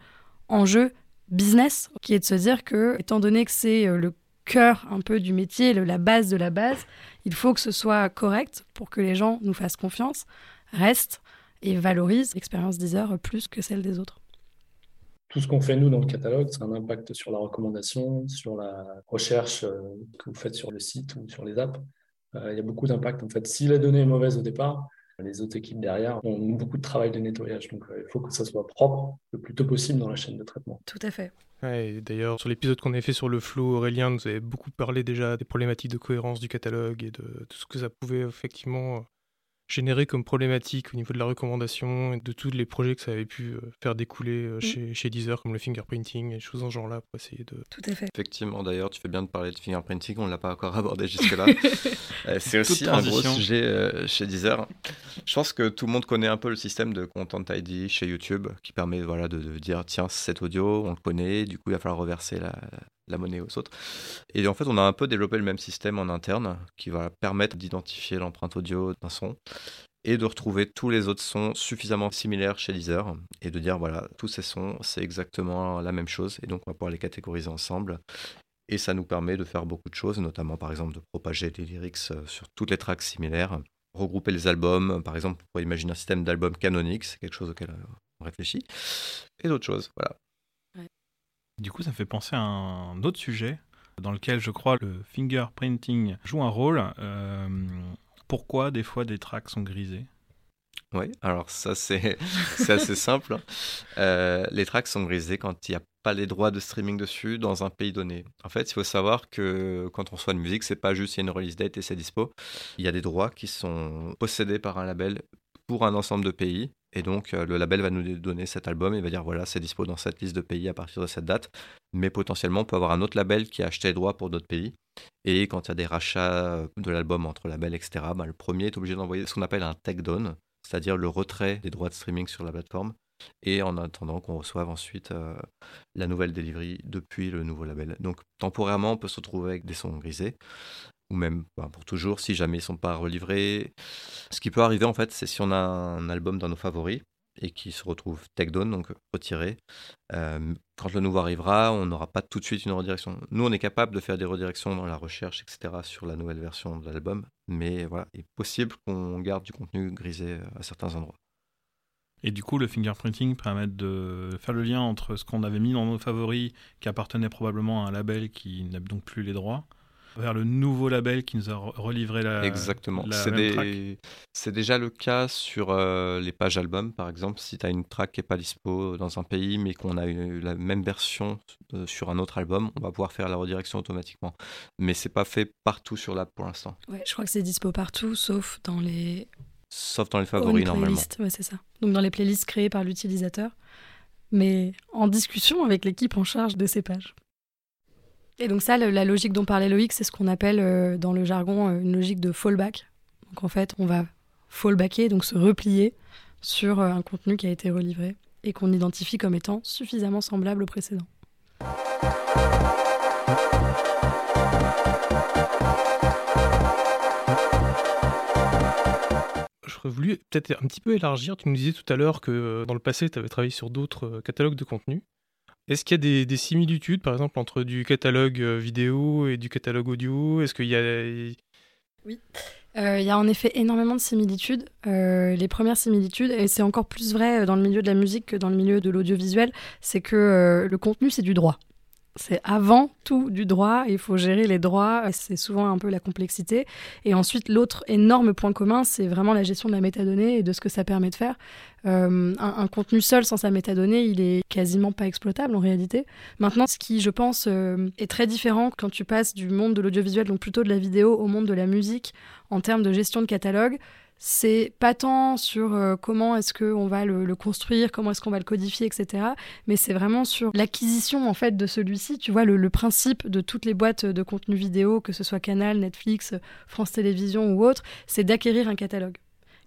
enjeu business qui est de se dire que, étant donné que c'est le cœur un peu du métier, la base de la base, il faut que ce soit correct pour que les gens nous fassent confiance, restent et valorisent l'expérience Deezer plus que celle des autres. Tout ce qu'on fait nous dans le catalogue, c'est un impact sur la recommandation, sur la recherche euh, que vous faites sur le site ou sur les apps. Euh, il y a beaucoup d'impact en fait. Si la donnée est mauvaise au départ, les autres équipes derrière ont beaucoup de travail de nettoyage. Donc, euh, il faut que ça soit propre le plus tôt possible dans la chaîne de traitement. Tout à fait. D'ailleurs, sur l'épisode qu'on a fait sur le flow, Aurélien nous avait beaucoup parlé déjà des problématiques de cohérence du catalogue et de tout ce que ça pouvait effectivement généré comme problématique au niveau de la recommandation et de tous les projets que ça avait pu euh, faire découler euh, mm. chez, chez, Deezer, comme le fingerprinting et des choses en genre-là pour essayer de. Tout à fait. Effectivement, d'ailleurs, tu fais bien de parler de fingerprinting, on ne l'a pas encore abordé jusque-là. (laughs) Euh, c'est aussi un gros sujet chez Deezer. Je pense que tout le monde connaît un peu le système de Content ID chez YouTube qui permet voilà, de, de dire tiens, cet audio, on le connaît, du coup, il va falloir reverser la, la monnaie aux autres. Et en fait, on a un peu développé le même système en interne qui va permettre d'identifier l'empreinte audio d'un son et de retrouver tous les autres sons suffisamment similaires chez Deezer et de dire voilà, tous ces sons, c'est exactement la même chose et donc on va pouvoir les catégoriser ensemble. Et ça nous permet de faire beaucoup de choses, notamment par exemple de propager les lyrics euh, sur toutes les tracks similaires, regrouper les albums, par exemple, pour imaginer un système d'albums canoniques, c'est quelque chose auquel euh, on réfléchit, et d'autres choses. Voilà. Du coup, ça fait penser à un autre sujet dans lequel je crois le fingerprinting joue un rôle. Euh, pourquoi des fois des tracks sont grisés? Oui, alors ça (laughs) c'est assez simple. Hein. Euh, les tracks sont grisés quand il n'y a pas les droits de streaming dessus dans un pays donné. En fait, il faut savoir que quand on reçoit une musique, c'est pas juste il y a une release date et c'est dispo. Il y a des droits qui sont possédés par un label pour un ensemble de pays et donc, euh, le label va nous donner cet album et va dire voilà, c'est dispo dans cette liste de pays à partir de cette date. Mais potentiellement, on peut avoir un autre label qui a acheté les droits pour d'autres pays. Et quand il y a des rachats de l'album entre labels, etc., bah, le premier est obligé d'envoyer ce qu'on appelle un take-down, c'est-à-dire le retrait des droits de streaming sur la plateforme. Et en attendant qu'on reçoive ensuite euh, la nouvelle delivery depuis le nouveau label. Donc, temporairement, on peut se retrouver avec des sons grisés ou même bah, pour toujours si jamais ils sont pas relivrés. Ce qui peut arriver en fait, c'est si on a un album dans nos favoris et qui se retrouve take down, donc retiré. Euh, quand le nouveau arrivera, on n'aura pas tout de suite une redirection. Nous, on est capable de faire des redirections dans la recherche, etc., sur la nouvelle version de l'album, mais voilà, il est possible qu'on garde du contenu grisé euh, à certains endroits. Et du coup, le fingerprinting permet de faire le lien entre ce qu'on avait mis dans nos favoris, qui appartenait probablement à un label qui n'a donc plus les droits, vers le nouveau label qui nous a relivré la. Exactement. C'est déjà le cas sur euh, les pages albums, par exemple. Si tu as une track qui n'est pas dispo dans un pays, mais qu'on a eu la même version euh, sur un autre album, on va pouvoir faire la redirection automatiquement. Mais c'est pas fait partout sur l'app pour l'instant. Ouais, je crois que c'est dispo partout, sauf dans les. Sauf dans les favoris, normalement. Ouais, c'est ça. Donc dans les playlists créées par l'utilisateur. Mais en discussion avec l'équipe en charge de ces pages. Et donc ça, la logique dont parlait Loïc, c'est ce qu'on appelle euh, dans le jargon euh, une logique de fallback. Donc en fait, on va fallbacker, donc se replier sur euh, un contenu qui a été relivré et qu'on identifie comme étant suffisamment semblable au précédent. J'aurais voulu peut-être un petit peu élargir. Tu nous disais tout à l'heure que dans le passé, tu avais travaillé sur d'autres catalogues de contenu. Est-ce qu'il y a des, similitudes, par exemple, entre du catalogue euh, vidéo et du catalogue audio? Est-ce qu'il y a... Oui, euh, il y a en effet énormément de similitudes. Euh, les premières similitudes, et c'est encore plus vrai dans le milieu de la musique que dans le milieu de l'audiovisuel, c'est que le contenu, c'est du droit. C'est avant tout du droit. Il faut gérer les droits. C'est souvent un peu la complexité. Et ensuite, l'autre énorme point commun, c'est vraiment la gestion de la métadonnée et de ce que ça permet de faire. Euh, un, contenu seul sans sa métadonnée, il est quasiment pas exploitable en réalité. Maintenant, ce qui, je pense, euh, est très différent quand tu passes du monde de l'audiovisuel, donc plutôt de la vidéo, au monde de la musique en termes de gestion de catalogue, c'est pas tant sur euh, comment est-ce qu'on va le, construire, comment est-ce qu'on va le codifier, etc. Mais c'est vraiment sur l'acquisition en fait de celui-ci. Tu vois, le, principe de toutes les boîtes de contenu vidéo, que ce soit Canal, Netflix, France Télévisions ou autre, c'est d'acquérir un catalogue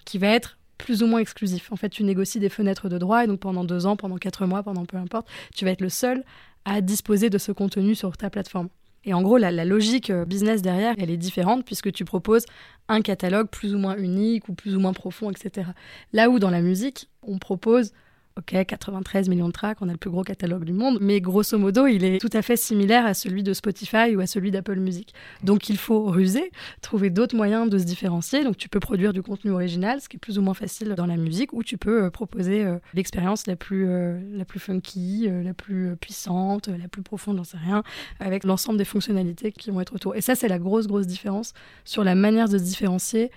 qui va être plus ou moins exclusif. En fait, tu négocies des fenêtres de droit et donc pendant deux ans, pendant quatre mois, pendant peu importe, tu vas être le seul à disposer de ce contenu sur ta plateforme. Et en gros, la, logique euh, business derrière, elle est différente puisque tu proposes un catalogue plus ou moins unique ou plus ou moins profond, etc. Là où dans la musique, on propose Ok, 93 millions de tracks, on a le plus gros catalogue du monde, mais grosso modo, il est tout à fait similaire à celui de Spotify ou à celui d'Apple Music. Donc il faut ruser, trouver d'autres moyens de se différencier. Donc tu peux produire du contenu original, ce qui est plus ou moins facile dans la musique, ou tu peux euh, proposer euh, l'expérience la plus euh, la plus funky, la plus puissante, la plus profonde, j'en sais rien, avec l'ensemble des fonctionnalités qui vont être autour. Et ça, c'est la grosse grosse différence sur la manière de se différencier,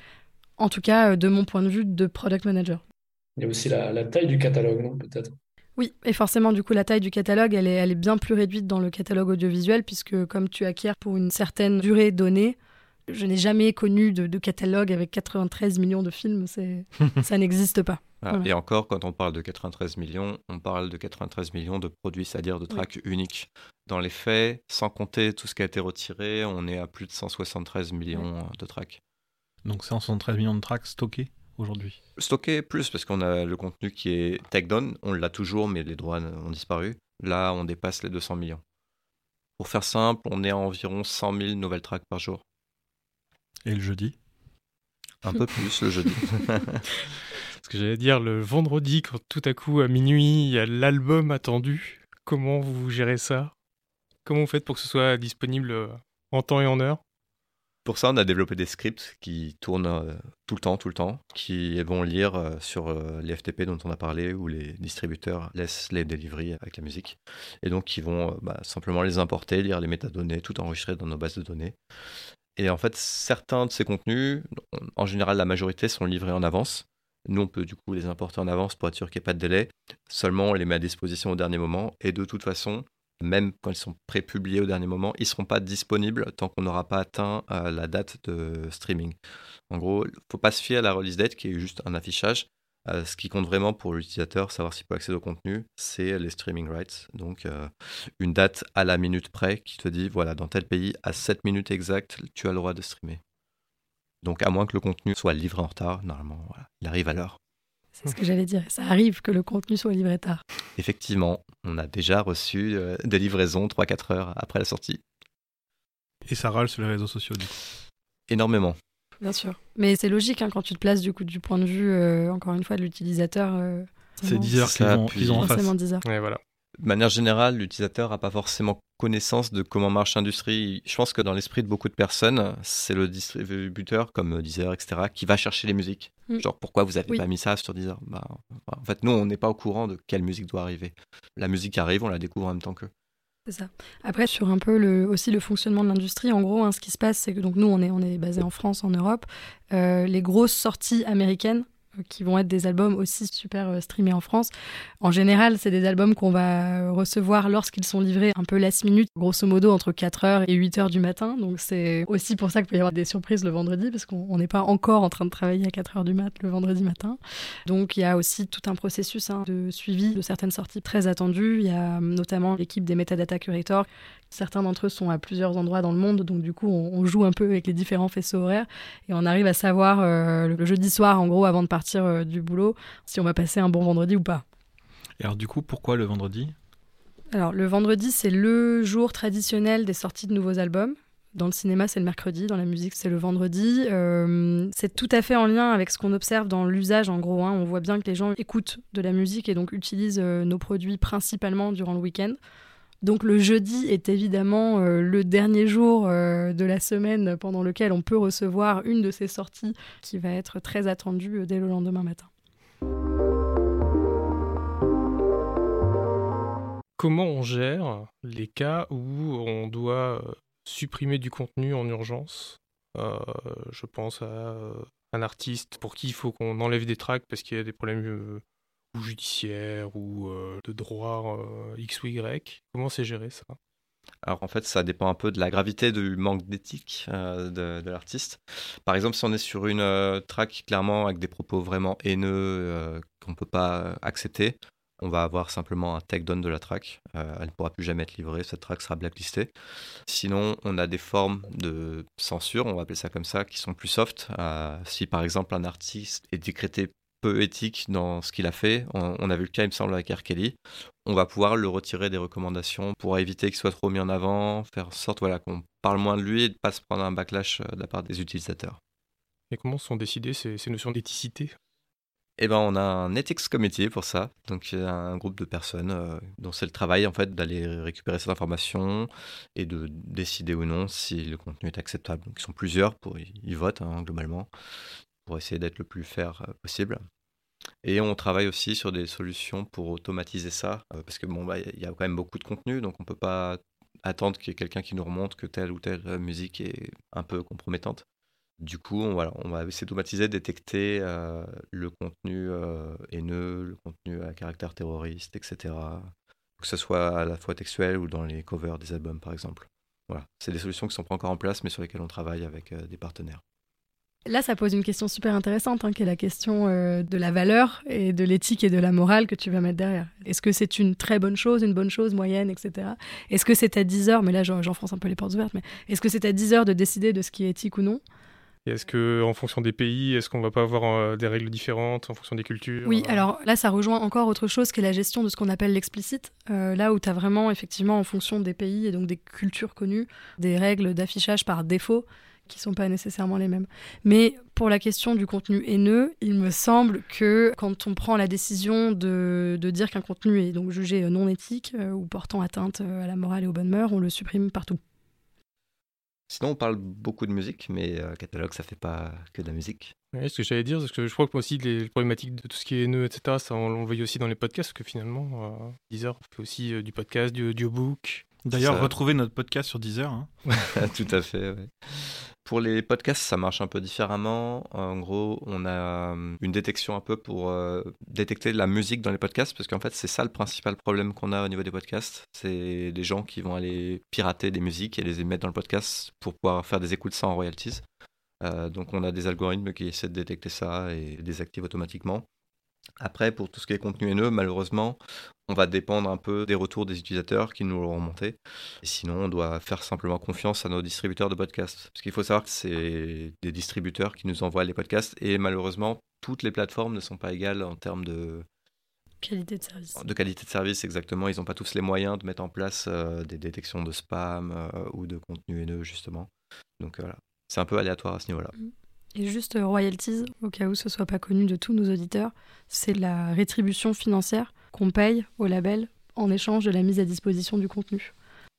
en tout cas de mon point de vue de product manager. Il y a aussi la, taille du catalogue, non Peut-être? Oui, et forcément, du coup, la taille du catalogue, elle est, elle est bien plus réduite dans le catalogue audiovisuel, puisque comme tu acquiers pour une certaine durée donnée, je n'ai jamais connu de, catalogue avec 93 millions de films, (laughs) ça n'existe pas. Ah, et encore, quand on parle de 93 millions, on parle de 93 millions de produits, c'est-à-dire de tracks uniques. Dans les faits, sans compter tout ce qui a été retiré, on est à plus de 173 millions de tracks. Donc 173 millions de tracks stockés? Aujourd'hui Stocké plus parce qu'on a le contenu qui est takedown, on l'a toujours mais les droits ont disparu. Là, on dépasse les 200 millions. Pour faire simple, on est à environ 100 000 nouvelles tracks par jour. Et le jeudi Un peu plus le jeudi. (laughs) (laughs) Ce que j'allais dire, le vendredi, quand tout à coup à minuit, il y a l'album attendu, comment vous gérez ça? Comment vous faites pour que ce soit disponible en temps et en heure? Pour ça, on a développé des scripts qui tournent euh, tout le temps, tout le temps, qui vont lire euh, sur euh, les FTP dont on a parlé, où les distributeurs laissent les deliveries avec la musique. Et donc, qui vont bah, simplement les importer, lire les métadonnées, tout enregistrer dans nos bases de données. Et en fait, certains de ces contenus, en général la majorité, sont livrés en avance. Nous, on peut du coup les importer en avance pour être sûr qu'il n'y ait pas de délai. Seulement, on les met à disposition au dernier moment. Et de toute façon, même quand ils sont pré-publiés au dernier moment, ils ne seront pas disponibles tant qu'on n'aura pas atteint euh, la date de streaming. En gros, il ne faut pas se fier à la release date qui est juste un affichage. Euh, ce qui compte vraiment pour l'utilisateur, savoir s'il peut accéder au contenu, c'est les streaming rights. Donc, euh, une date à la minute près qui te dit, voilà, dans tel pays, à 7 minutes exactes, tu as le droit de streamer. Donc, à moins que le contenu soit livré en retard, normalement, il arrive à l'heure. C'est ce que j'allais dire. Ça arrive que le contenu soit livré tard. Effectivement, on a déjà reçu euh, des livraisons 3-4 heures après la sortie. Et ça râle sur les réseaux sociaux, du coup Énormément. Bien sûr. Mais c'est logique hein, quand tu te places du coup du point de vue, euh, encore une fois, de l'utilisateur. Euh, c'est 10 heures qu'ils ont, en face. 10 heures. Ouais, voilà de manière générale, l'utilisateur n'a pas forcément connaissance de comment marche l'industrie. Je pense que dans l'esprit de beaucoup de personnes, c'est le distributeur, comme Deezer, etc., qui va chercher les musiques. Mm. Genre, pourquoi vous n'avez pas mis ça sur Deezer? Bah, En fait, nous, on n'est pas au courant de quelle musique doit arriver. La musique arrive, on la découvre en même temps qu'eux. C'est ça. Après, sur un peu le, aussi le fonctionnement de l'industrie, en gros, hein, ce qui se passe, c'est que donc nous, on est, on est basé en France, en Europe. Euh, les grosses sorties américaines qui vont être des albums aussi super euh, streamés en France. En général, c'est des albums qu'on va euh, recevoir lorsqu'ils sont livrés un peu last minute, grosso modo entre 4h et 8h du matin. Donc c'est aussi pour ça qu'il peut y avoir des surprises le vendredi, parce qu'on n'est pas encore en train de travailler à 4h du mat le vendredi matin. Donc il y a aussi tout un processus hein, de suivi de certaines sorties très attendues. Il y a notamment l'équipe des Metadata Curators Certains d'entre eux sont à plusieurs endroits dans le monde, donc du coup, on, joue un peu avec les différents faisceaux horaires et on arrive à savoir euh, le, jeudi soir, en gros, avant de partir euh, du boulot, si on va passer un bon vendredi ou pas. Et alors, du coup, pourquoi le vendredi? Alors, le vendredi, c'est le jour traditionnel des sorties de nouveaux albums. Dans le cinéma, c'est le mercredi, dans la musique, c'est le vendredi. Euh, c'est tout à fait en lien avec ce qu'on observe dans l'usage, en gros. Hein. On voit bien que les gens écoutent de la musique et donc utilisent nos produits principalement durant le week-end. Donc le jeudi est évidemment euh, le dernier jour euh, de la semaine pendant lequel on peut recevoir une de ces sorties qui va être très attendue euh, dès le lendemain matin. comment on gère les cas où on doit supprimer du contenu en urgence? Je pense à un artiste pour qui il faut qu'on enlève des tracks parce qu'il y a des problèmes ou judiciaires ou de droit X ou Y. Comment c'est géré ça? Alors en fait, ça dépend un peu de la gravité du manque d'éthique euh, de, l'artiste. Par exemple, si on est sur une euh, track clairement avec des propos vraiment haineux euh, qu'on ne peut pas accepter, on va avoir simplement un take-down de la track. elle ne pourra plus jamais être livrée, cette track sera blacklistée. Sinon, on a des formes de censure, on va appeler ça comme ça, qui sont plus soft. si par exemple un artiste est décrété peu éthique dans ce qu'il a fait. On, a vu le cas, il me semble, avec R. Kelly. On va pouvoir le retirer des recommandations pour éviter qu'il soit trop mis en avant, faire en sorte voilà, qu'on parle moins de lui et de ne pas se prendre un backlash euh, de la part des utilisateurs. Et comment sont décidées ces, notions d'éthicité? Eh ben, on a un ethics committee pour ça, donc il y a un groupe de personnes euh, dont c'est le travail en fait d'aller récupérer cette information et de décider ou non si le contenu est acceptable. Donc ils sont plusieurs pour y votent hein, globalement pour essayer d'être le plus fair euh, possible. Et on travaille aussi sur des solutions pour automatiser ça, euh, parce que bon, bah, il y a quand même beaucoup de contenu, donc on peut pas attendre qu'il y ait quelqu'un qui nous remonte que telle ou telle euh, musique est un peu compromettante. Du coup, on, voilà, on va essayer d'automatiser, détecter le contenu haineux, le contenu à caractère terroriste, etc. Que ce soit à la fois textuel ou dans les covers des albums, par exemple. Voilà, c'est des solutions qui ne sont pas encore en place, mais sur lesquelles on travaille avec des partenaires. Là, ça pose une question super intéressante, hein, qui est la question euh, de la valeur et de l'éthique et de la morale que tu vas mettre derrière. Est-ce que c'est une très bonne chose, une bonne chose, moyenne, etc. Est-ce que c'est à 10 heures, mais là j'enfonce un peu les portes ouvertes, mais est-ce que c'est à 10 heures de décider de ce qui est éthique ou non? Est-ce que, en fonction des pays, est-ce qu'on va pas avoir euh, des règles différentes en fonction des cultures? Oui, alors là, ça rejoint encore autre chose qui est la gestion de ce qu'on appelle l'explicite. Euh, là où tu as vraiment, effectivement, en fonction des pays et donc des cultures connues, des règles d'affichage par défaut qui sont pas nécessairement les mêmes. Mais pour la question du contenu haineux, il me semble que quand on prend la décision de, de dire qu'un contenu est donc jugé non éthique euh, ou portant atteinte euh, à la morale et aux bonnes mœurs, on le supprime partout. Sinon, on parle beaucoup de musique, mais euh, catalogue, ça fait pas que de la musique. Oui, ce que j'allais dire, parce que je crois que aussi les problématiques de tout ce qui est haineux, etc., ça, on, le voit aussi dans les podcasts, parce que finalement, euh, Deezer fait aussi du podcast, du audiobook. D'ailleurs, retrouvez notre podcast sur Deezer. Hein. (laughs) Tout à fait. Pour les podcasts, ça marche un peu différemment. En gros, on a euh, une détection un peu pour euh, détecter la musique dans les podcasts, parce qu'en fait, c'est ça le principal problème qu'on a au niveau des podcasts. C'est des gens qui vont aller pirater des musiques et les mettre dans le podcast pour pouvoir faire des écoutes sans royalties. Euh, donc, on a des algorithmes qui essaient de détecter ça et désactivent automatiquement. Après, pour tout ce qui est contenu haineux, malheureusement, on va dépendre un peu des retours des utilisateurs qui nous l'ont remonté. Et sinon, on doit faire simplement confiance à nos distributeurs de podcasts. Parce qu'il faut savoir que c'est des distributeurs qui nous envoient les podcasts. Et malheureusement, toutes les plateformes ne sont pas égales en termes de, Qualité de service. De qualité de service, exactement. Ils n'ont pas tous les moyens de mettre en place euh, des détections de spam euh, ou de contenu haineux, justement. Donc voilà, c'est un peu aléatoire à ce niveau-là. Et juste euh, royalties, au cas où ce soit pas connu de tous nos auditeurs, c'est la rétribution financière qu'on paye au label en échange de la mise à disposition du contenu.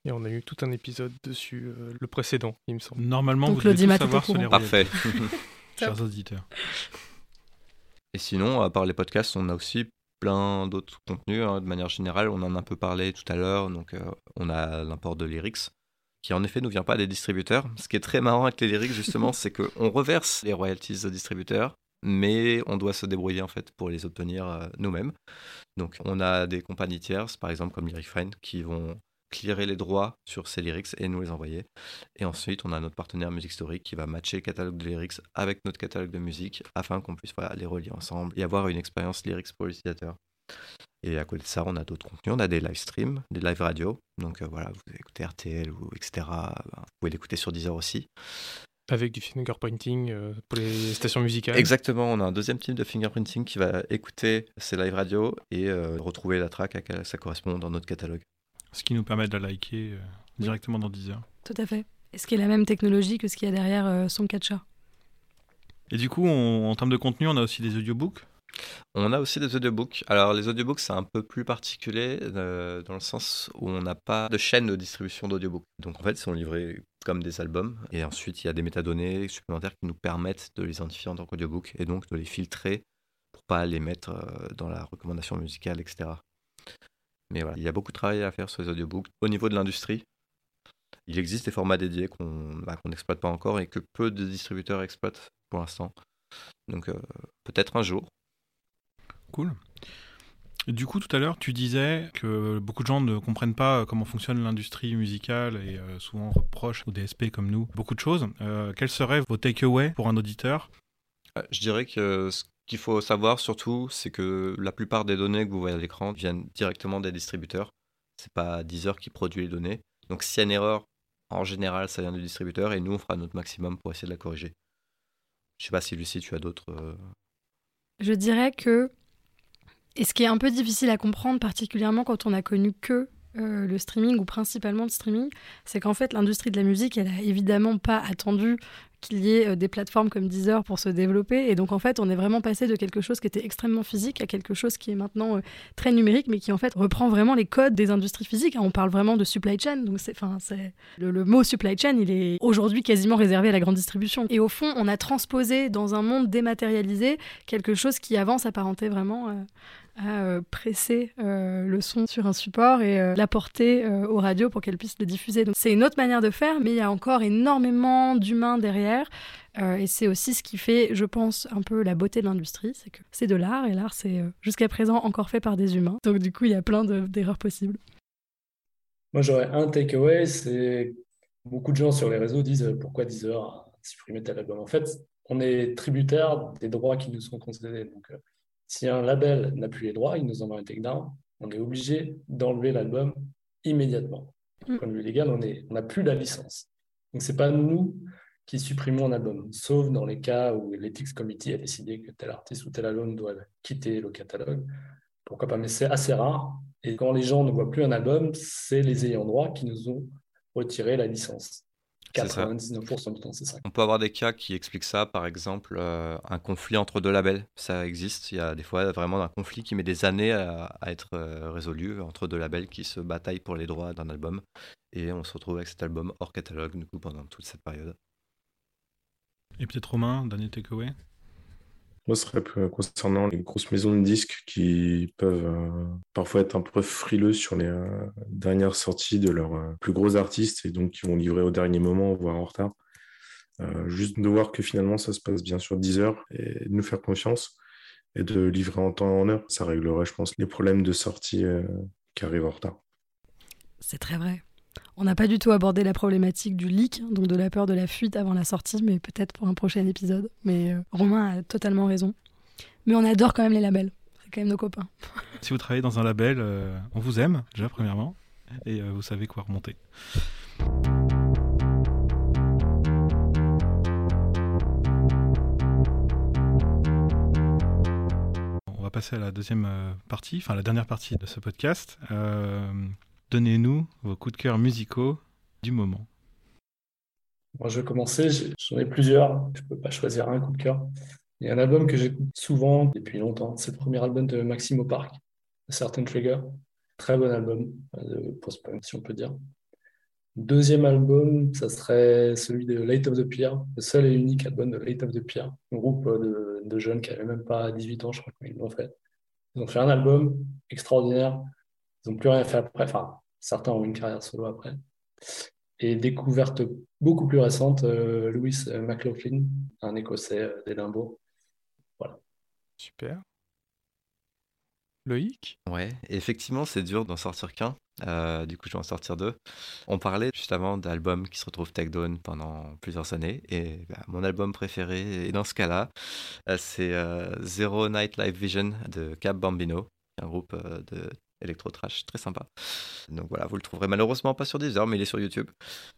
Et on a eu tout un épisode dessus, euh, le précédent, il me semble. Normalement, vous devez tout savoir sur les Parfait. (laughs) Chers auditeurs. (laughs) Et sinon, à part les podcasts, on a aussi plein d'autres contenus. Hein. De manière générale, on en a un peu parlé tout à l'heure. Donc, euh, on a l'import de lyrics qui en effet ne vient pas des distributeurs. Ce qui est très marrant avec les lyrics, justement, (laughs) c'est qu'on reverse les royalties aux distributeurs, mais on doit se débrouiller en fait pour les obtenir euh, nous-mêmes. Donc on a des compagnies tierces, par exemple comme Lyricfriend, qui vont clearer les droits sur ces lyrics et nous les envoyer. Et ensuite, on a notre partenaire Music Story qui va matcher le catalogue de lyrics avec notre catalogue de musique afin qu'on puisse les relier ensemble et avoir une expérience lyrics pour l'utilisateur. Et à côté de ça, on a d'autres contenus. On a des live streams, des live radio. Donc euh, voilà, vous écoutez RTL ou etc. Ben, vous pouvez l'écouter sur Deezer aussi. Avec du fingerprinting euh, pour les stations musicales. Exactement, on a un deuxième type de fingerprinting qui va écouter ces live radio et euh, retrouver la track à laquelle ça correspond dans notre catalogue. Ce qui nous permet de la liker directement dans Deezer. Tout à fait. est ce qui est la même technologie que ce qu'il y a derrière son catcher. Et du coup, en termes de contenu, on a aussi des audiobooks on a aussi des audiobooks. Alors les audiobooks c'est un peu plus particulier euh, dans le sens où on n'a pas de chaîne de distribution d'audiobooks. Donc en fait ils sont livrés comme des albums et ensuite il y a des métadonnées supplémentaires qui nous permettent de les identifier en tant qu'audiobook et donc de les filtrer pour pas les mettre euh, dans la recommandation musicale, etc. Mais voilà, il y a beaucoup de travail à faire sur les audiobooks. Au niveau de l'industrie, il existe des formats dédiés qu'on bah, n'exploite pas encore et que peu de distributeurs exploitent pour l'instant. Donc euh, peut-être un jour. Cool. Du coup, tout à l'heure, tu disais que beaucoup de gens ne comprennent pas comment fonctionne l'industrie musicale et euh, souvent reprochent aux DSP comme nous beaucoup de choses. Euh, quels seraient vos takeaways pour un auditeur? Je dirais que ce qu'il faut savoir surtout, c'est que la plupart des données que vous voyez à l'écran viennent directement des distributeurs. C'est pas Deezer qui produit les données. Donc s'il y a une erreur, en général, ça vient du distributeur et nous, on fera notre maximum pour essayer de la corriger. Je sais pas si Lucie, tu as d'autres. Euh, Je dirais que et ce qui est un peu difficile à comprendre, particulièrement quand on a connu que euh, le streaming ou principalement le streaming, c'est qu'en fait l'industrie de la musique, elle a évidemment pas attendu qu'il y ait euh, des plateformes comme Deezer pour se développer. Et donc en fait, on est vraiment passé de quelque chose qui était extrêmement physique à quelque chose qui est maintenant euh, très numérique, mais qui en fait reprend vraiment les codes des industries physiques. On parle vraiment de supply chain. Donc c'est, enfin, c'est le, le, mot supply chain, il est aujourd'hui quasiment réservé à la grande distribution. Et au fond, on a transposé dans un monde dématérialisé quelque chose qui avant s'apparentait vraiment à euh, presser euh, le son sur un support et euh, l'apporter aux radios pour qu'elles puissent le diffuser. C'est une autre manière de faire, mais il y a encore énormément d'humains derrière. et c'est aussi ce qui fait, je pense, un peu la beauté de l'industrie, c'est que c'est de l'art, et l'art, c'est jusqu'à présent encore fait par des humains. Donc du coup, il y a plein d'erreurs possibles. Moi, j'aurais un takeaway, c'est beaucoup de gens sur les réseaux disent pourquoi Deezer a supprimé tel album? En fait, on est tributaire des droits qui nous sont concédés. Si un label n'a plus les droits, il nous envoie un takedown, on est obligé d'enlever l'album immédiatement. Du point de vue légal, on n'a plus la licence. Donc, ce n'est pas nous qui supprimons un album, sauf dans les cas où l'Ethics Committee a décidé que tel artiste ou tel album doit quitter le catalogue. Pourquoi pas Mais c'est assez rare. Et quand les gens ne voient plus un album, c'est les ayants droit qui nous ont retiré la licence. 99% du temps, c'est ça. On peut avoir des cas qui expliquent ça, par exemple euh, un conflit entre deux labels. Ça existe, il y a des fois vraiment un conflit qui met des années à, être euh, résolu entre deux labels qui se bataillent pour les droits d'un album. Et on se retrouve avec cet album hors catalogue du coup pendant toute cette période. Et peut-être Romain, dernier takeaway? Moi, ce serait concernant les grosses maisons de disques qui peuvent euh, parfois être un peu frileux sur les euh, dernières sorties de leurs euh, plus gros artistes et donc qui vont livrer au dernier moment, voire en retard. juste de voir que finalement ça se passe bien sur 10 heures et de nous faire confiance et de livrer en temps et en heure. Ça réglerait, je pense, les problèmes de sortie qui arrivent en retard. C'est très vrai. On n'a pas du tout abordé la problématique du leak, donc de la peur de la fuite avant la sortie, mais peut-être pour un prochain épisode. Mais euh, Romain a totalement raison. Mais on adore quand même les labels. C'est quand même nos copains. (laughs) Si vous travaillez dans un label, euh, on vous aime, déjà, premièrement, et euh, vous savez quoi remonter. On va passer à la deuxième partie, enfin la dernière partie de ce podcast. Donnez-nous vos coups de cœur musicaux du moment. Moi, je vais commencer. J'en ai plusieurs. Je ne peux pas choisir un coup de cœur. Il y a un album que j'écoute souvent depuis longtemps. C'est le premier album de Maximo Park, Certain Trigger. Très bon album de post-punk, si on peut dire. Deuxième album, ça serait celui de Late of the Pier, le seul et unique album de Late of the Pier, un groupe de, de jeunes qui n'avaient même pas 18 ans, je crois qu'ils l'ont fait. Ils ont fait un album extraordinaire, ils n'ont plus rien fait après. Enfin, certains ont une carrière solo après. Et découverte beaucoup plus récente, euh, Louis McLaughlin, un Écossais euh, d'Édimbourg. Voilà. Super. Loïc? Ouais, effectivement, c'est dur d'en sortir qu'un. Euh, du coup, je vais en sortir deux. On parlait juste avant d'albums qui se retrouvent tech down pendant plusieurs années. Et bah, mon album préféré, et dans ce cas-là, c'est Zero Night Live Vision de Cap Bambino, un groupe de Electro Trash, très sympa. Donc voilà, vous le trouverez malheureusement pas sur Deezer, mais il est sur YouTube.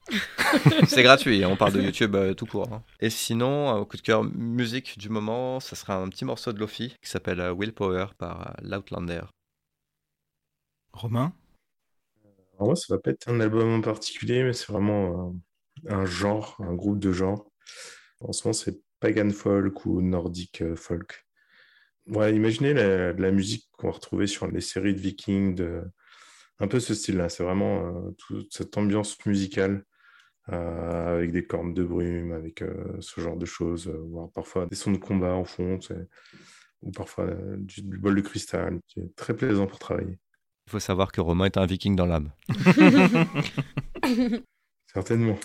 (laughs) c'est gratuit, hein, on parle de YouTube euh, tout court. Hein. Et sinon, au coup de cœur musique du moment, ça sera un petit morceau de Lofi qui s'appelle euh, Willpower par euh, L'Outlander. Romain? Moi, ça va pas être un album en particulier, mais c'est vraiment un genre, un groupe de genre. En ce moment, c'est Pagan Folk ou Nordic Folk. Ouais, imaginez la, la musique qu'on va retrouver sur les séries de Vikings, de... un peu ce style-là. C'est vraiment euh, toute cette ambiance musicale euh, avec des cornes de brume, avec euh, ce genre de choses, voire parfois des sons de combat en fond, ou parfois du, bol de cristal, qui est très plaisant pour travailler. Il faut savoir que Romain est un viking dans l'âme. (laughs) Certainement.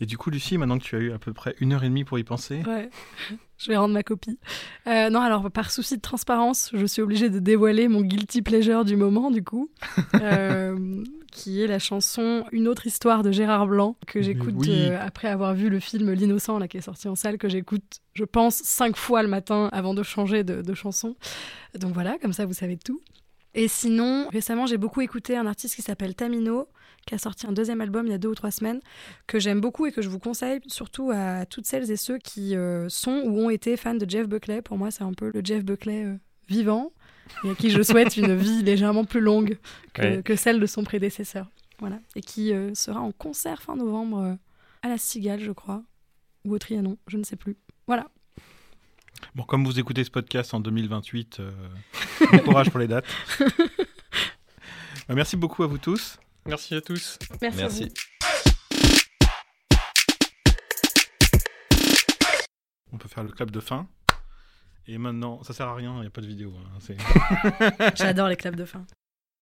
Et du coup, Lucie, maintenant que tu as eu à peu près une heure et demie pour y penser, Ouais, je vais rendre ma copie. Euh, non, alors par souci de transparence, je suis obligée de dévoiler mon guilty pleasure du moment, du coup, (laughs) euh, qui est la chanson Une autre histoire de Gérard Blanc, que j'écoute oui. euh, après avoir vu le film L'innocent, là, qui est sorti en salle, que j'écoute, je pense, cinq fois le matin avant de changer de, de chanson. Donc voilà, comme ça, vous savez tout. Et sinon, récemment, j'ai beaucoup écouté un artiste qui s'appelle Tamino, qui a sorti un deuxième album il y a deux ou trois semaines, que j'aime beaucoup et que je vous conseille, surtout à toutes celles et ceux qui euh, sont ou ont été fans de Jeff Buckley. Pour moi, c'est un peu le Jeff Buckley euh, vivant, et à qui je souhaite une (laughs) vie légèrement plus longue que, Ouais. que celle de son prédécesseur. Voilà. Et qui euh, sera en concert fin novembre à la Cigale, je crois, ou au Trianon, je ne sais plus. Voilà. bon, comme vous écoutez ce podcast en 2028, euh, bon courage pour les dates. (laughs) Bah, merci beaucoup à vous tous. Merci à tous. Merci. à vous. Merci. On peut faire le clap de fin. Et maintenant, ça sert à rien, il n'y a pas de vidéo. hein, (laughs) J'adore les claps de fin.